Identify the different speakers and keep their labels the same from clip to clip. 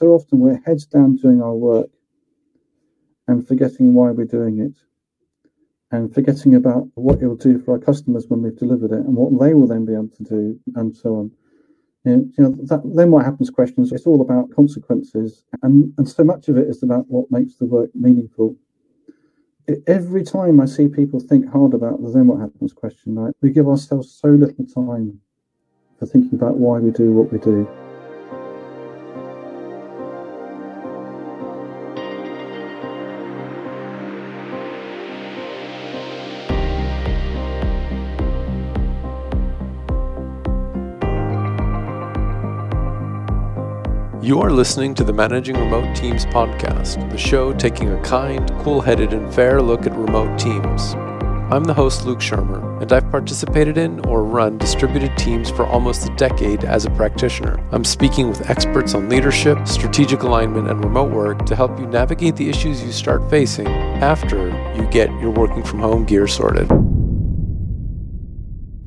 Speaker 1: so often we're heads down doing our work and forgetting why we're doing it and forgetting about what it will do for our customers when we've delivered it and what they will then be able to do and so on. You know, that, then what happens questions, it's all about consequences. And, and so much of it is about what makes the work meaningful. Every time I see people think hard about the then what happens question, right, we give ourselves so little time for thinking about why we do what we do.
Speaker 2: You are listening to the Managing Remote Teams podcast, the show taking a kind, cool headed, and fair look at remote teams. I'm the host, Luke Szyrmer, and I've participated in or run distributed teams for almost a decade as a practitioner. I'm speaking with experts on leadership, strategic alignment, and remote work to help you navigate the issues you start facing after you get your working from home gear sorted.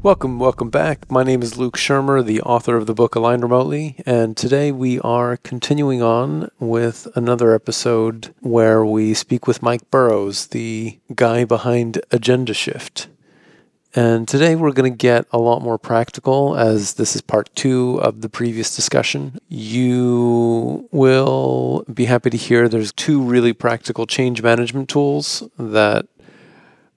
Speaker 2: Welcome, welcome back. My name is Luke Szyrmer, the author of the book Align Remotely, and today we are continuing on with another episode where we speak with Mike Burrows, the guy behind Agendashift. And today we're going to get a lot more practical as this is part two of the previous discussion. You will be happy to hear there's two really practical change management tools that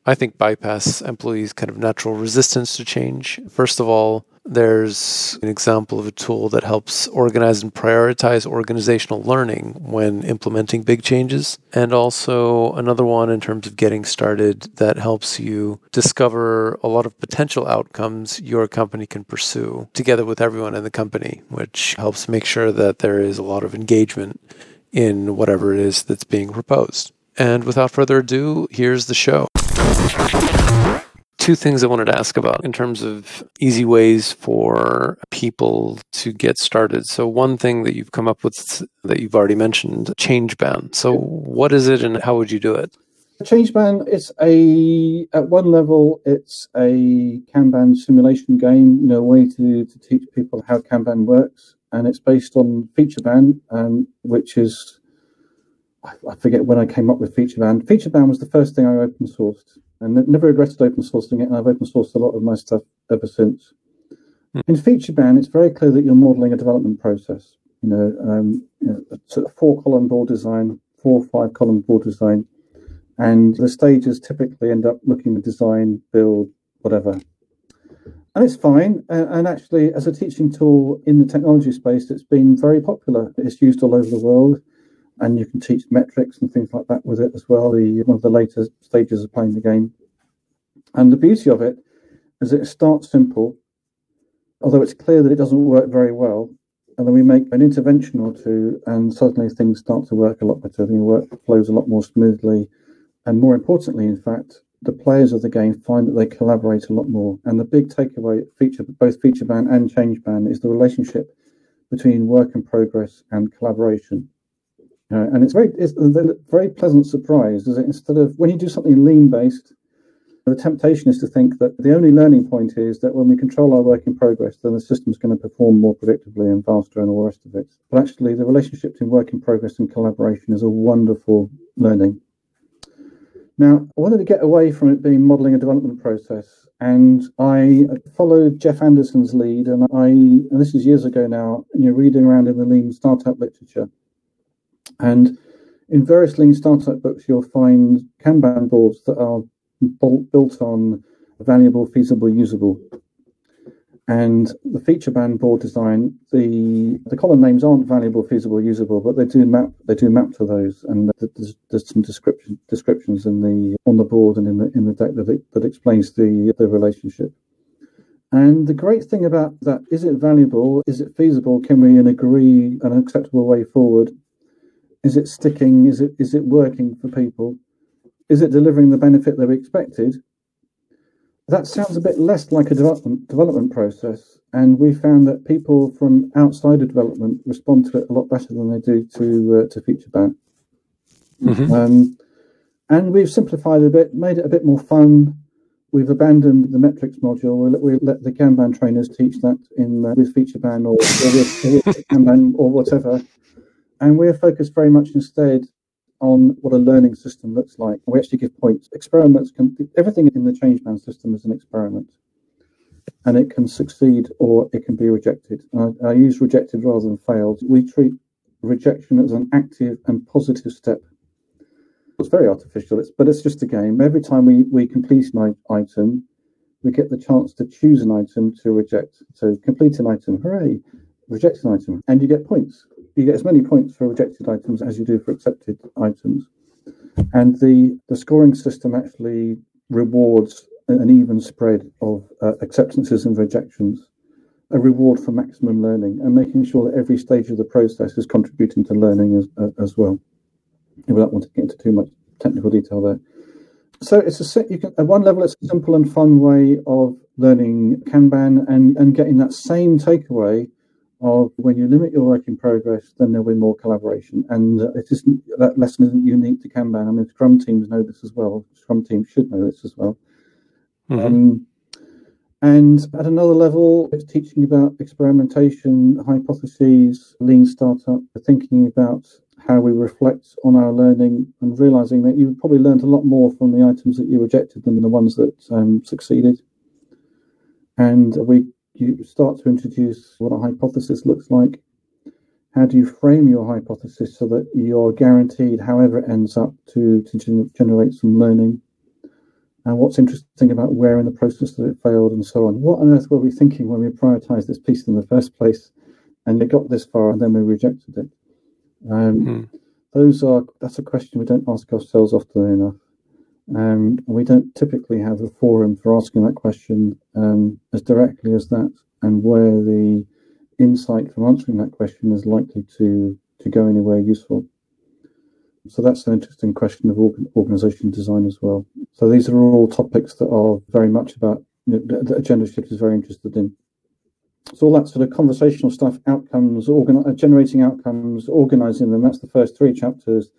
Speaker 2: I think bypass employees' kind of natural resistance to change. First of all, there's an example of a tool that helps organize and prioritize organizational learning when implementing big changes. And also another one in terms of getting started that helps you discover a lot of potential outcomes your company can pursue together with everyone in the company, which helps make sure that there is a lot of engagement in whatever it is that's being proposed. And without further ado, here's the show. Two things I wanted to ask about in terms of easy ways for people to get started. So, one thing that you've come up with that you've already mentioned, Changeban. So, what is it and how would you do it?
Speaker 1: Changeban is a at one level it's a Kanban simulation game, you know, a way to, to teach people how Kanban works, and it's based on FeatureBan, um, which is I forget when I came up with FeatureBan. FeatureBan was the first thing I open sourced and never regretted open sourcing it. And I've open sourced a lot of my stuff ever since. Mm. In FeatureBan, it's very clear that you're modeling a development process. You know, um, you know a sort of four column board design, four or five column board design, and the stages typically end up looking at design, build, whatever. And it's fine. And actually, as a teaching tool in the technology space, it's been very popular. It's used all over the world and you can teach metrics and things like that with it as well. The one of the later stages of playing the game, and the beauty of it is it starts simple, although it's clear that it doesn't work very well. And then we make an intervention or two, and suddenly things start to work a lot better. The work flows a lot more smoothly, and more importantly, in fact, the players of the game find that they collaborate a lot more. And the big takeaway feature, both FeatureBan and Changeban, is the relationship between work in progress and collaboration. Uh, and it's very it's a very pleasant surprise is instead of when you do something lean based, the temptation is to think that the only learning point is that when we control our work in progress, then the system's going to perform more predictably and faster and all the rest of it. But actually, the relationship between work in progress and collaboration is a wonderful learning. Now, I wanted to get away from it being modeling a development process, and I followed Jeff Anderson's lead, and I, and this is years ago now, you know, reading around in the lean startup literature and in various lean startup books, you'll find Kanban boards that are built on valuable, feasible, usable. And the FeatureBan board design, the the column names aren't valuable, feasible, usable, but they do map they do map to those, and there's, there's some description descriptions in the on the board and in the in the deck that that explains the the relationship. And the great thing about that is it valuable? Is it feasible? Can we agree an acceptable way forward? Is it sticking? Is it is it working for people? Is it delivering the benefit that we expected? That sounds a bit less like a development development process, and we found that people from outside of development respond to it a lot better than they do to uh, to FeatureBan. Mm-hmm. Um, and we've simplified it a bit, made it a bit more fun. We've abandoned the metrics module. We let, we let the Kanban trainers teach that in uh, with FeatureBan or, or with, with Kanban or whatever And we're focused very much instead on what a learning system looks like. We actually give points. Experiments can, everything in the change Changeban system is an experiment. And it can succeed or it can be rejected. I, I use rejected rather than failed. We treat rejection as an active and positive step. It's very artificial, it's, but it's just a game. Every time we, we complete an item, we get the chance to choose an item to reject. So complete an item, hooray, reject an item, and you get points. You get as many points for rejected items as you do for accepted items. And the, the scoring system actually rewards an even spread of uh, acceptances and rejections, a reward for maximum learning, and making sure that every stage of the process is contributing to learning as, uh, as well. Without wanting to get into too much technical detail there. So it's a you can at one level it's a simple and fun way of learning Kanban and and getting that same takeaway of when you limit your work in progress, then there'll be more collaboration. And it isn't that lesson isn't unique to Kanban. I mean, Scrum teams know this as well. Scrum teams should know this as well. Mm-hmm. Um, and at another level, it's teaching about experimentation, hypotheses, lean startup, thinking about how we reflect on our learning and realizing that you probably learned a lot more from the items that you rejected than the ones that um, succeeded. And we you start to introduce what a hypothesis looks like. How do you frame your hypothesis so that you're guaranteed, however it ends up, to, to gen- generate some learning? And what's interesting about where in the process that it failed and so on. What on earth were we thinking when we prioritized this piece in the first place and it got this far and then we rejected it? Um, mm-hmm. Those are that's a question we don't ask ourselves often enough. Um, we don't typically have a forum for asking that question um, as directly as that, and where the insight from answering that question is likely to to go anywhere useful. So that's an interesting question of organ- organization design as well. So these are all topics that are very much about you know, Agendashift is very interested in. So all that sort of conversational stuff, outcomes, generating outcomes, organizing them. That's the first three chapters.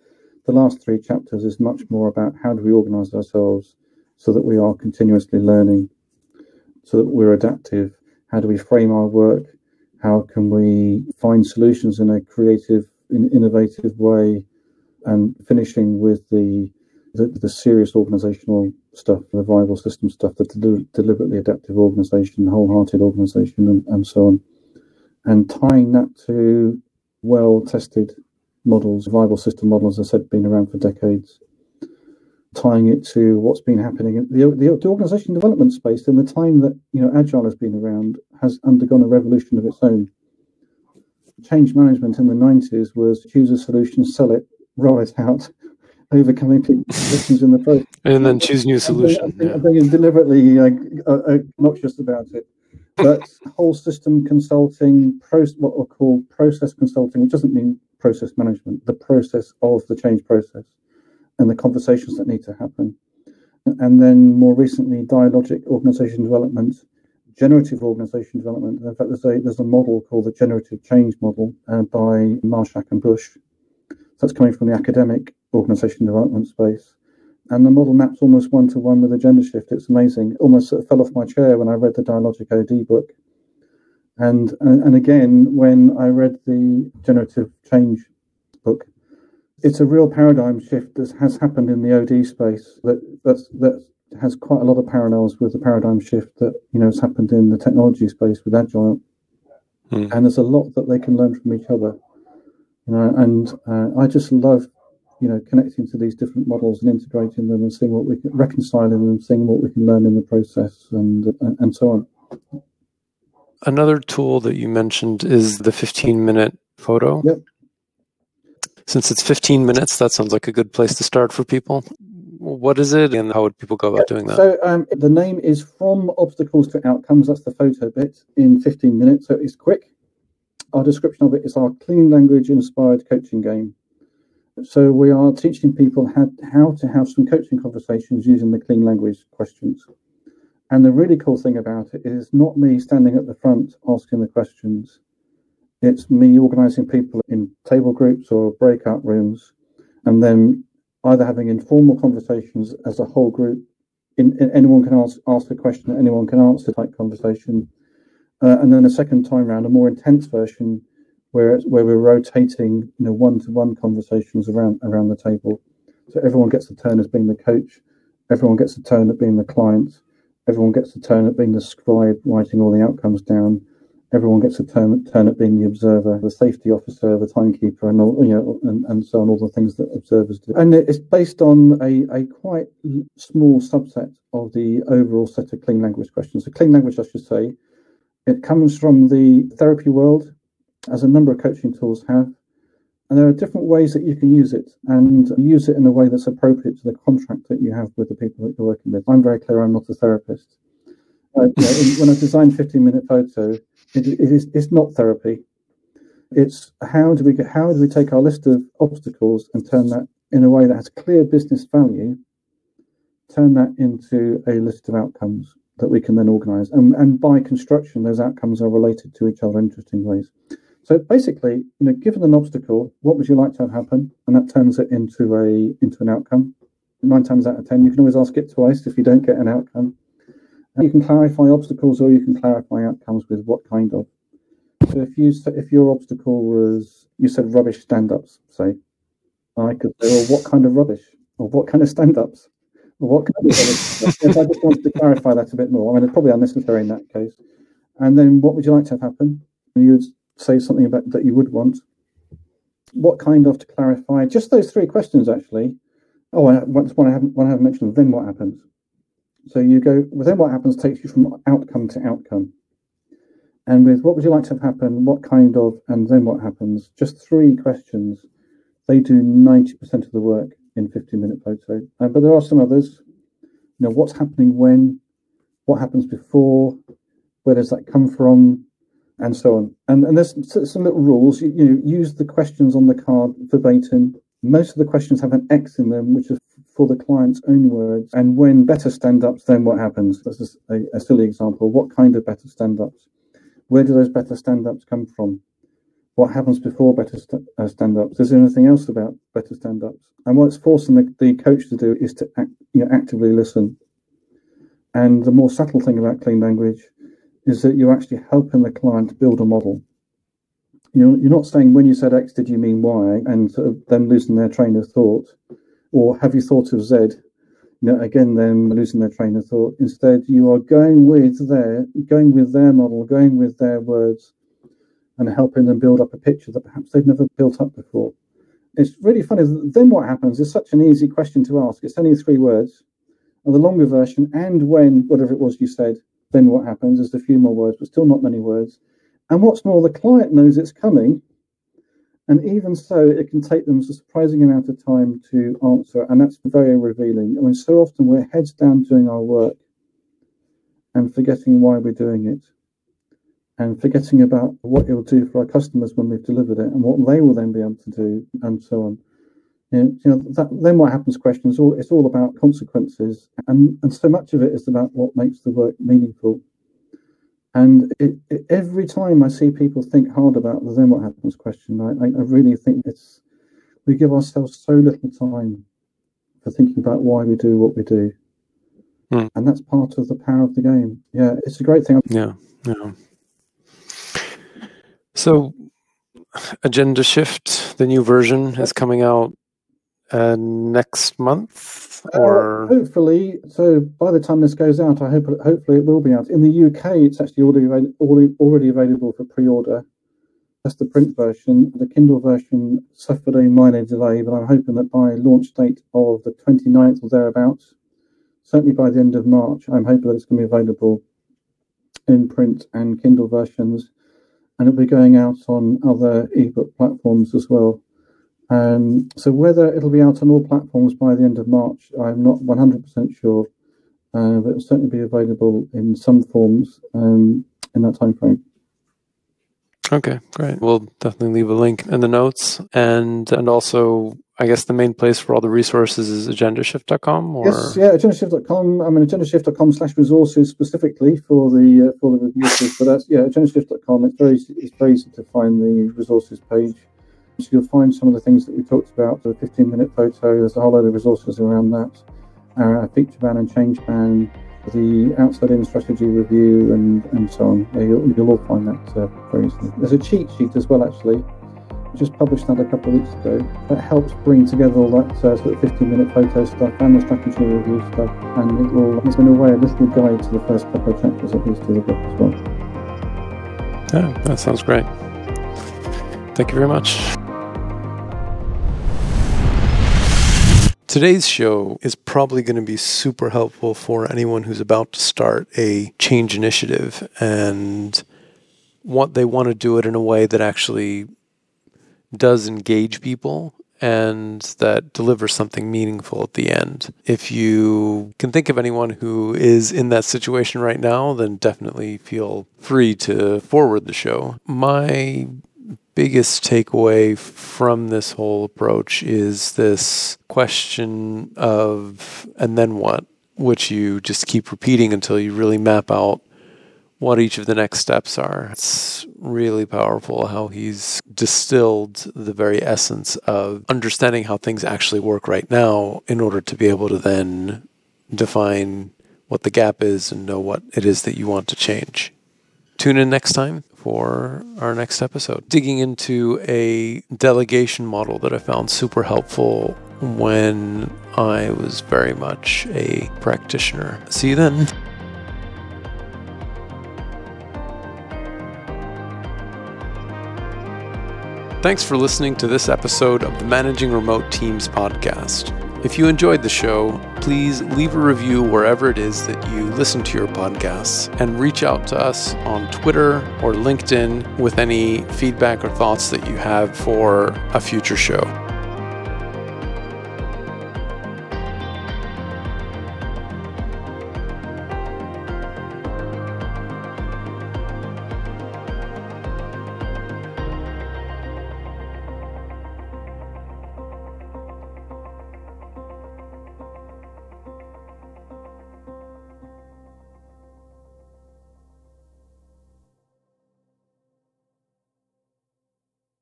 Speaker 1: The last three chapters is much more about how do we organize ourselves so that we are continuously learning, so that we're adaptive. How do we frame our work? How can we find solutions in a creative, in innovative way? And finishing with the the, the serious organizational stuff, the viable system stuff, the del- deliberately adaptive organization, wholehearted organization, and, and so on. And tying that to well tested models, viable system models, as I said, been around for decades. Tying it to what's been happening in the, the, the organization development space in the time that you know Agile has been around has undergone a revolution of its own. Change management in the 90s was choose a solution, sell it, roll it out, overcoming positions in the process.
Speaker 2: And then choose new solution.
Speaker 1: I think, yeah. deliberately uh, uh, obnoxious about it. But whole system consulting, pros, what we call process consulting, which doesn't mean process management, the process of the change process and the conversations that need to happen. And then more recently, dialogic organization development, generative organization development. In fact, there's a, there's a model called the generative change model uh, by Marshak and Bushe. So that's coming from the academic organization development space. And the model maps almost one to one with Agendashift. It's amazing. Almost sort of fell off my chair when I read the Dialogic OD book. And, and, and again, when I read the generative change book, it's a real paradigm shift that has happened in the OD space that that's, that has quite a lot of parallels with the paradigm shift that you know has happened in the technology space with agile. Mm. And there's a lot that they can learn from each other. You know, and uh, I just love you know, connecting to these different models and integrating them and seeing what we can reconciling them and seeing what we can learn in the process and and, and so on.
Speaker 2: Another tool that you mentioned is the 15 minute FOTO.
Speaker 1: Yep.
Speaker 2: Since it's 15 minutes, that sounds like a good place to start for people. What is it and how would people go about doing that?
Speaker 1: So, um, the name is From Obstacles to Outcomes. That's the FOTO bit in 15 minutes. So, it's quick. Our description of it is our clean language inspired coaching game. So we are teaching people how, how to have some coaching conversations using the clean language questions. And the really cool thing about it is not me standing at the front asking the questions. It's me organizing people in table groups or breakout rooms, and then either having informal conversations as a whole group. In, in, anyone can ask, ask a question, anyone can answer type conversation. Uh, and then a second time round, a more intense version where where we're rotating, you know, one-to-one conversations around around the table. So everyone gets a turn as being the coach, everyone gets a turn at being the client, everyone gets a turn at being the scribe, writing all the outcomes down. Everyone gets a turn, turn at being the observer, the safety officer, the timekeeper, and all, you know, and, and so on, all the things that observers do. And it's based on a, a quite small subset of the overall set of clean language questions. So clean language, I should say, it comes from the therapy world, as a number of coaching tools have. And there are different ways that you can use it and use it in a way that's appropriate to the contract that you have with the people that you're working with. I'm very clear I'm not a therapist. Uh, in, when I design 15 minute FOTO, it, it is, it's not therapy. It's how do we get, how do we take our list of obstacles and turn that in a way that has clear business value, turn that into a list of outcomes that we can then organize. And, and by construction, those outcomes are related to each other in interesting ways. So basically, you know, given an obstacle, what would you like to have happen? And that turns it into a into an outcome. Nine times out of ten, you can always ask it twice if you don't get an outcome. And you can clarify obstacles or you can clarify outcomes with what kind of. So if you if your obstacle was you said rubbish stand-ups, say, I could say, well, what kind of rubbish? Or what kind of stand-ups? Or what kind of if I just wanted to clarify that a bit more, I mean, it's probably unnecessary in that case. And then what would you like to have happen? And you would say something about that you would want. What kind of to clarify? Just those three questions, actually. Oh, I, one I haven't one I haven't mentioned. Then what happens? So you go. Well, then what happens takes you from outcome to outcome. And with what would you like to have happen? What kind of? And then what happens? Just three questions. They do ninety percent of the work in fifteen minute FOTO. Uh, but there are some others. You know, what's happening when? What happens before? Where does that come from? And so on. And, and there's some little rules. You, you use the questions on the card verbatim. Most of the questions have an X in them, which is for the client's own words. And when better stand ups, then what happens? This is a, a silly example. What kind of better stand ups? Where do those better stand ups come from? What happens before better st- uh, stand ups? Is there anything else about better stand ups? And what it's forcing the, the coach to do is to act, you know, actively listen. And the more subtle thing about clean language is that you're actually helping the client build a model. You're, you're not saying when you said X, did you mean Y, and sort of them losing their train of thought, or have you thought of Z? You know, again, them losing their train of thought. Instead, you are going with their going with their model, going with their words, and helping them build up a picture that perhaps they've never built up before. It's really funny. Then what happens is such an easy question to ask. It's only three words, and the longer version, and when whatever it was you said then what happens is a few more words, but still not many words. And what's more, the client knows it's coming. And even so, it can take them a surprising amount of time to answer. And that's very revealing. I mean, so often we're heads down doing our work and forgetting why we're doing it and forgetting about what it'll do for our customers when we've delivered it and what they will then be able to do and so on. You know, that, then what happens question is all it's all about consequences and and so much of it is about what makes the work meaningful. And it, it, every time i see people think hard about the then what happens question I, I really think it's we give ourselves so little time for thinking about why we do what we do. Hmm. and that's part of the power of the game. Yeah it's a great thing.
Speaker 2: Yeah yeah. So Agendashift the new version is coming out uh, next month uh, or?
Speaker 1: uh, hopefully so by the time this goes out i hope hopefully it will be out. In the uk it's actually already already, already available for pre-order. That's the print version. The kindle version suffered a minor delay but i'm hoping that by launch date of the 29th or thereabouts certainly by the end of march i'm hoping that it's going to be available in print and kindle versions. And it'll be going out on other ebook platforms as well um, so whether it'll be out on all platforms by the end of March, I'm not 100% sure, uh, but it'll certainly be available in some forms um, in that time frame.
Speaker 2: Okay, great. We'll definitely leave a link in the notes, and and also I guess the main place for all the resources is agendashift.com or
Speaker 1: yes, yeah, agendashift.com. I mean agendashift.com slash resources specifically for the uh, for the resources, but that's yeah, agendashift.com. It's very it's very easy to find the resources page. So you'll find some of the things that we talked about, the 15 minute FOTO, there's a whole load of resources around that, uh, FeatureBan and Changeban, the outside in strategy review, and, and so on. You'll, you'll all find that uh, very easily. There's a cheat sheet as well, actually. just published that a couple of weeks ago. That helps bring together all that uh, sort of 15 minute FOTO stuff and the strategy review stuff, and it will, it's in a way, a little guide to the first couple of chapters at least of the book as well.
Speaker 2: Yeah, that sounds great. Thank you very much. Today's show is probably going to be super helpful for anyone who's about to start a change initiative and what they want to do it in a way that actually does engage people and that delivers something meaningful at the end. If you can think of anyone who is in that situation right now, then definitely feel free to forward the show. My biggest takeaway from this whole approach is this question of, and then what? Which you just keep repeating until you really map out what each of the next steps are. It's really powerful how he's distilled the very essence of understanding how things actually work right now in order to be able to then define what the gap is and know what it is that you want to change. Tune in next time for our next episode, digging into a delegation model that I found super helpful when I was very much a practitioner. See you then. Thanks for listening to this episode of the Managing Remote Teams podcast. If you enjoyed the show, please leave a review wherever it is that you listen to your podcasts and reach out to us on Twitter or LinkedIn with any feedback or thoughts that you have for a future show.